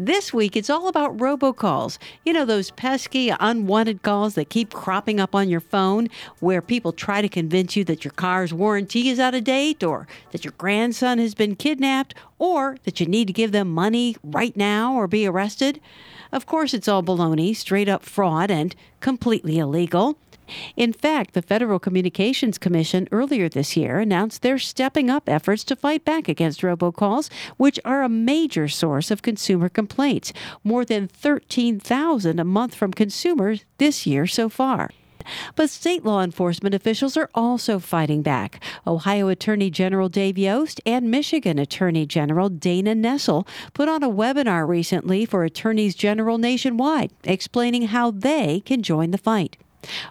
This week, it's all about robocalls. You know, those pesky, unwanted calls that keep cropping up on your phone where people try to convince you that your car's warranty is out of date or that your grandson has been kidnapped or that you need to give them money right now or be arrested. Of course, it's all baloney, straight up fraud, and completely illegal. In fact, the Federal Communications Commission earlier this year announced they're stepping up efforts to fight back against robocalls, which are a major source of consumer complaints. More than 13,000 a month from consumers this year so far. But state law enforcement officials are also fighting back. Ohio Attorney General Dave Yost and Michigan Attorney General Dana Nessel put on a webinar recently for attorneys general nationwide, explaining how they can join the fight.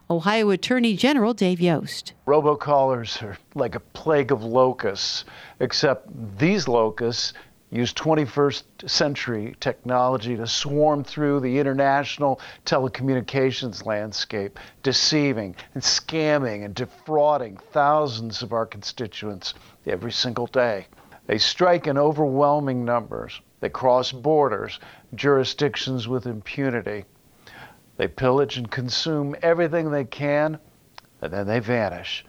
Ohio Attorney General Dave Yost. Robocallers are like a plague of locusts, except these locusts use 21st century technology to swarm through the international telecommunications landscape, deceiving and scamming and defrauding thousands of our constituents every single day. They strike in overwhelming numbers. They cross borders, jurisdictions with impunity. They pillage and consume everything they can, and then they vanish.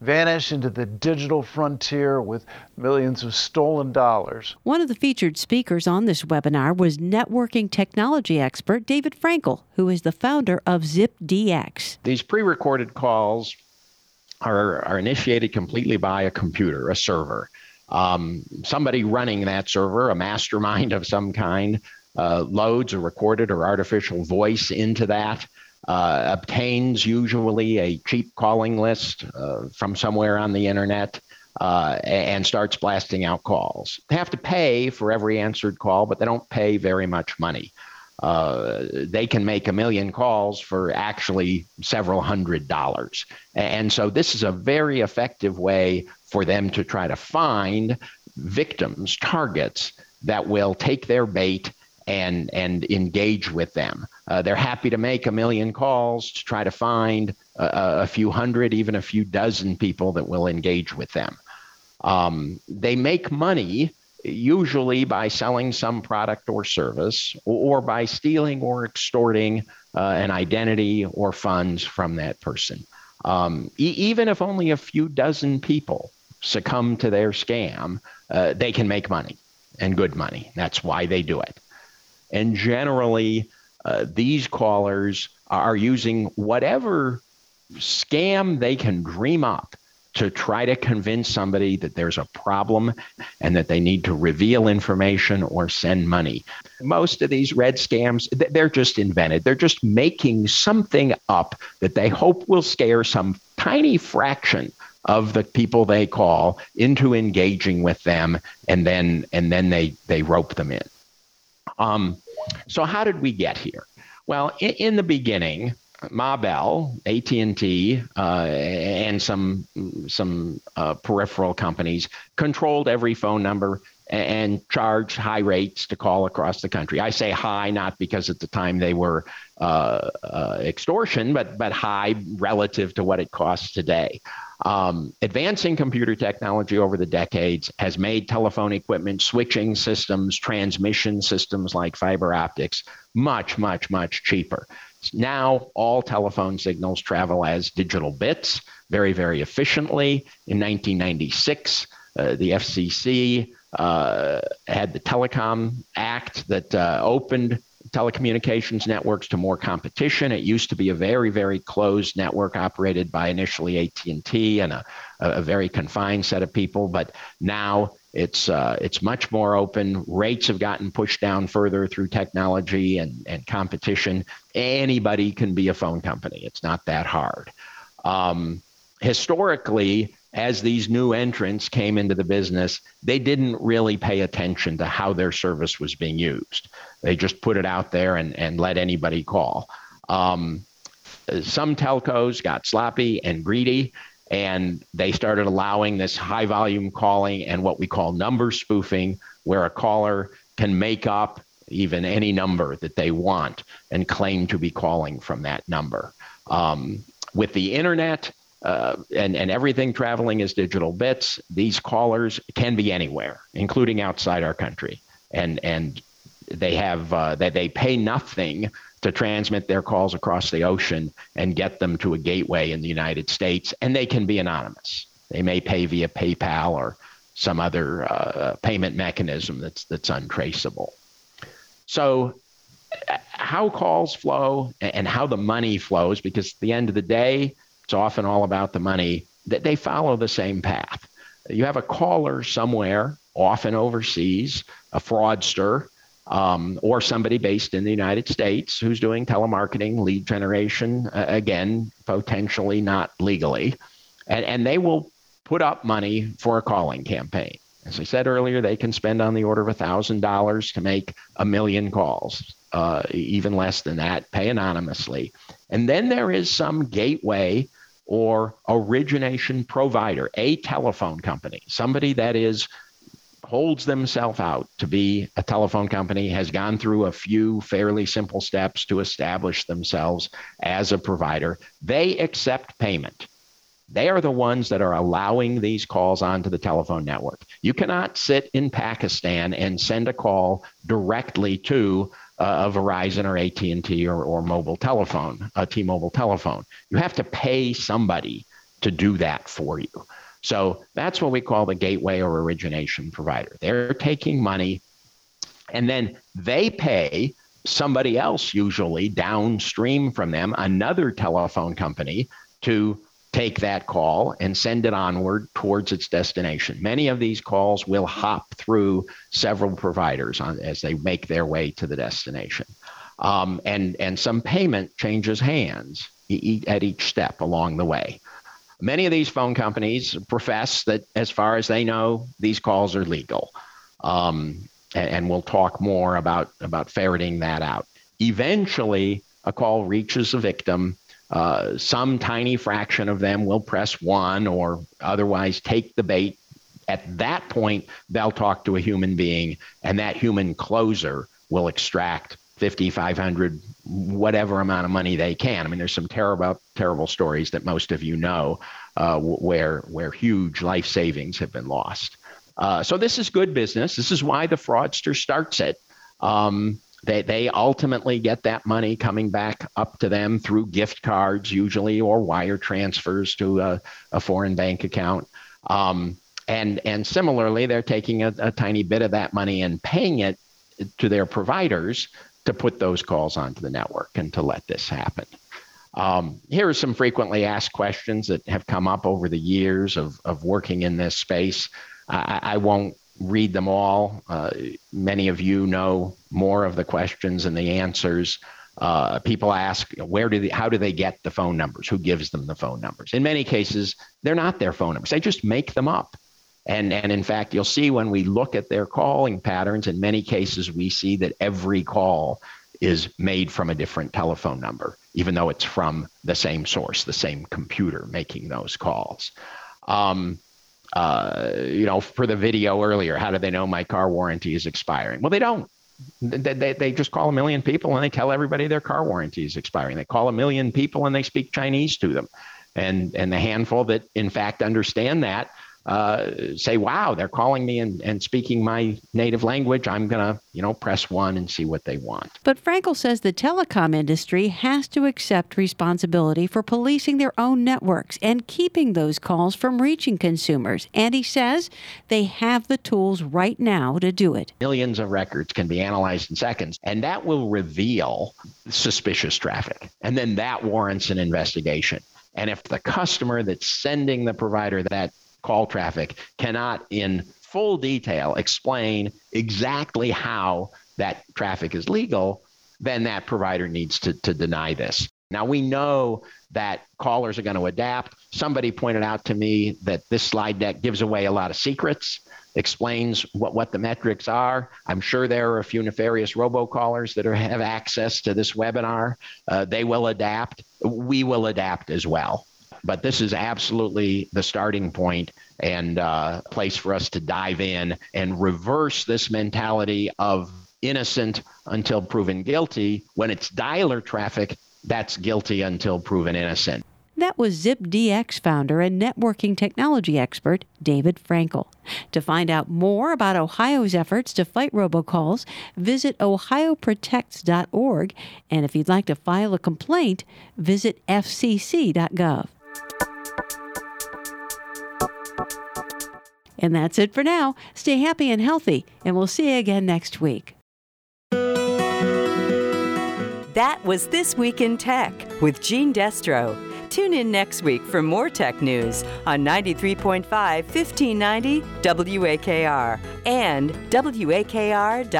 Vanish into the digital frontier with millions of stolen dollars. One of the featured speakers on this webinar was networking technology expert David Frankel, who is the founder of ZipDX. These pre recorded calls are, are initiated completely by a computer, a server. Um, somebody running that server, a mastermind of some kind, loads a recorded or artificial voice into that, uh, obtains usually a cheap calling list uh, from somewhere on the internet. Uh, and starts blasting out calls. They have to pay for every answered call, but they don't pay very much money. Uh, they can make a million calls for actually several hundred dollars. And so, this is a very effective way for them to try to find victims, targets that will take their bait and and engage with them. Uh, they're happy to make a million calls to try to find a, a, few hundred, even a few dozen people that will engage with them. Um, they make money usually by selling some product or service, or, or by stealing or extorting uh, an identity or funds from that person. Um, e- even if only a few dozen people succumb to their scam, uh, they can make money and good money. That's why they do it. And generally, uh, these callers are using whatever scam they can dream up to try to convince somebody that there's a problem and that they need to reveal information or send money. Most of these red scams, they're just invented. They're just making something up that they hope will scare some tiny fraction of the people they call into engaging with them and then and then they they rope them in. Um, so how did we get here? Well, in, in the beginning, Ma Bell, AT&T, uh, and some some uh, peripheral companies controlled every phone number and charge high rates to call across the country. I say high not because at the time they were uh, uh extortion, but but high relative to what it costs today. Um, advancing computer technology over the decades has made telephone equipment, switching systems, transmission systems like fiber optics much, much, much cheaper. Now, all telephone signals travel as digital bits very, very efficiently. In 1996, uh, the FCC uh, had the Telecom Act that uh, opened telecommunications networks to more competition. It used to be a very, very closed network operated by initially AT&T and a, a very confined set of people, but now it's uh, it's much more open. Rates have gotten pushed down further through technology and, and competition. Anybody can be a phone company. It's not that hard. Um, historically, as these new entrants came into the business, they didn't really pay attention to how their service was being used. They just put it out there and, and let anybody call. Um, some telcos got sloppy and greedy, and they started allowing this high volume calling and what we call number spoofing, where a caller can make up even any number that they want and claim to be calling from that number. Um, with the internet uh, and, and everything traveling is digital bits, these callers can be anywhere, including outside our country. And, and they have uh, that they pay nothing to transmit their calls across the ocean and get them to a gateway in the United States, and they can be anonymous. They may pay via PayPal or some other uh, payment mechanism that's that's untraceable. So, how calls flow and how the money flows, because at the end of the day, it's often all about the money. That they follow the same path. You have a caller somewhere, often overseas, a fraudster, um, or somebody based in the United States who's doing telemarketing, lead generation, uh, again, potentially not legally. And, and they will put up money for a calling campaign. As I said earlier, they can spend on the order of $1,000 to make a million calls, uh, even less than that, pay anonymously. And then there is some gateway or origination provider, a telephone company, somebody that is holds themselves out to be a telephone company, has gone through a few fairly simple steps to establish themselves as a provider. They accept payment. They are the ones that are allowing these calls onto the telephone network. You cannot sit in Pakistan and send a call directly to uh, a Verizon or AT&T or, or mobile telephone, a T-Mobile telephone. You have to pay somebody to do that for you. So that's what we call the gateway or origination provider. They're taking money and then they pay somebody else, usually downstream from them, another telephone company, to take that call and send it onward towards its destination. Many of these calls will hop through several providers on, as they make their way to the destination. Um, and, and some payment changes hands at each step along the way. Many of these phone companies profess that, as far as they know, these calls are legal. Um, and, and we'll talk more about, about ferreting that out. Eventually, a call reaches a victim. Uh, some tiny fraction of them will press one or otherwise take the bait. At that point, they'll talk to a human being, and that human closer will extract 50, 500, whatever amount of money they can. I mean, there's some terrible, terrible stories that most of you know uh, where, where huge life savings have been lost. Uh, so this is good business. This is why the fraudster starts it. Um, they, they ultimately get that money coming back up to them through gift cards, usually, or wire transfers to a, a foreign bank account. Um, and, and similarly, they're taking a, a tiny bit of that money and paying it to their providers to put those calls onto the network and to let this happen. Um, here are some frequently asked questions that have come up over the years of, of working in this space. I, I won't read them all. Uh, many of you know more of the questions and the answers. Uh, people ask, where do they, how do they get the phone numbers? Who gives them the phone numbers? In many cases, they're not their phone numbers. They just make them up. And, and in fact, you'll see when we look at their calling patterns, in many cases, we see that every call is made from a different telephone number, even though it's from the same source, the same computer making those calls. Um, uh, you know, for the video earlier, how do they know my car warranty is expiring? Well, they don't. They, they, they just call a million people and they tell everybody their car warranty is expiring. They call a million people and they speak Chinese to them. And, and the handful that, in fact, understand that uh, say, wow, they're calling me and, and speaking my native language, I'm going to, you know, press one and see what they want. But Frankel says the telecom industry has to accept responsibility for policing their own networks and keeping those calls from reaching consumers. And he says they have the tools right now to do it. Millions of records can be analyzed in seconds, and that will reveal suspicious traffic. And then that warrants an investigation. And if the customer that's sending the provider that call traffic cannot in full detail explain exactly how that traffic is legal, then that provider needs to, to deny this. Now, we know that callers are going to adapt. Somebody pointed out to me that this slide deck gives away a lot of secrets, explains what, what the metrics are. I'm sure there are a few nefarious robocallers that are, have access to this webinar. Uh, they will adapt. We will adapt as well But this is absolutely the starting point and uh, place for us to dive in and reverse this mentality of innocent until proven guilty. When it's dialer traffic, that's guilty until proven innocent. That was ZipDX founder and networking technology expert David Frankel. To find out more about Ohio's efforts to fight robocalls, visit ohioprotects.org. And if you'd like to file a complaint, visit fcc.gov. And that's it for now. Stay happy and healthy, and we'll see you again next week. That was This Week in Tech with Gene Destro. Tune in next week for more tech news on 93.5 1590 WAKR and WAKR.net.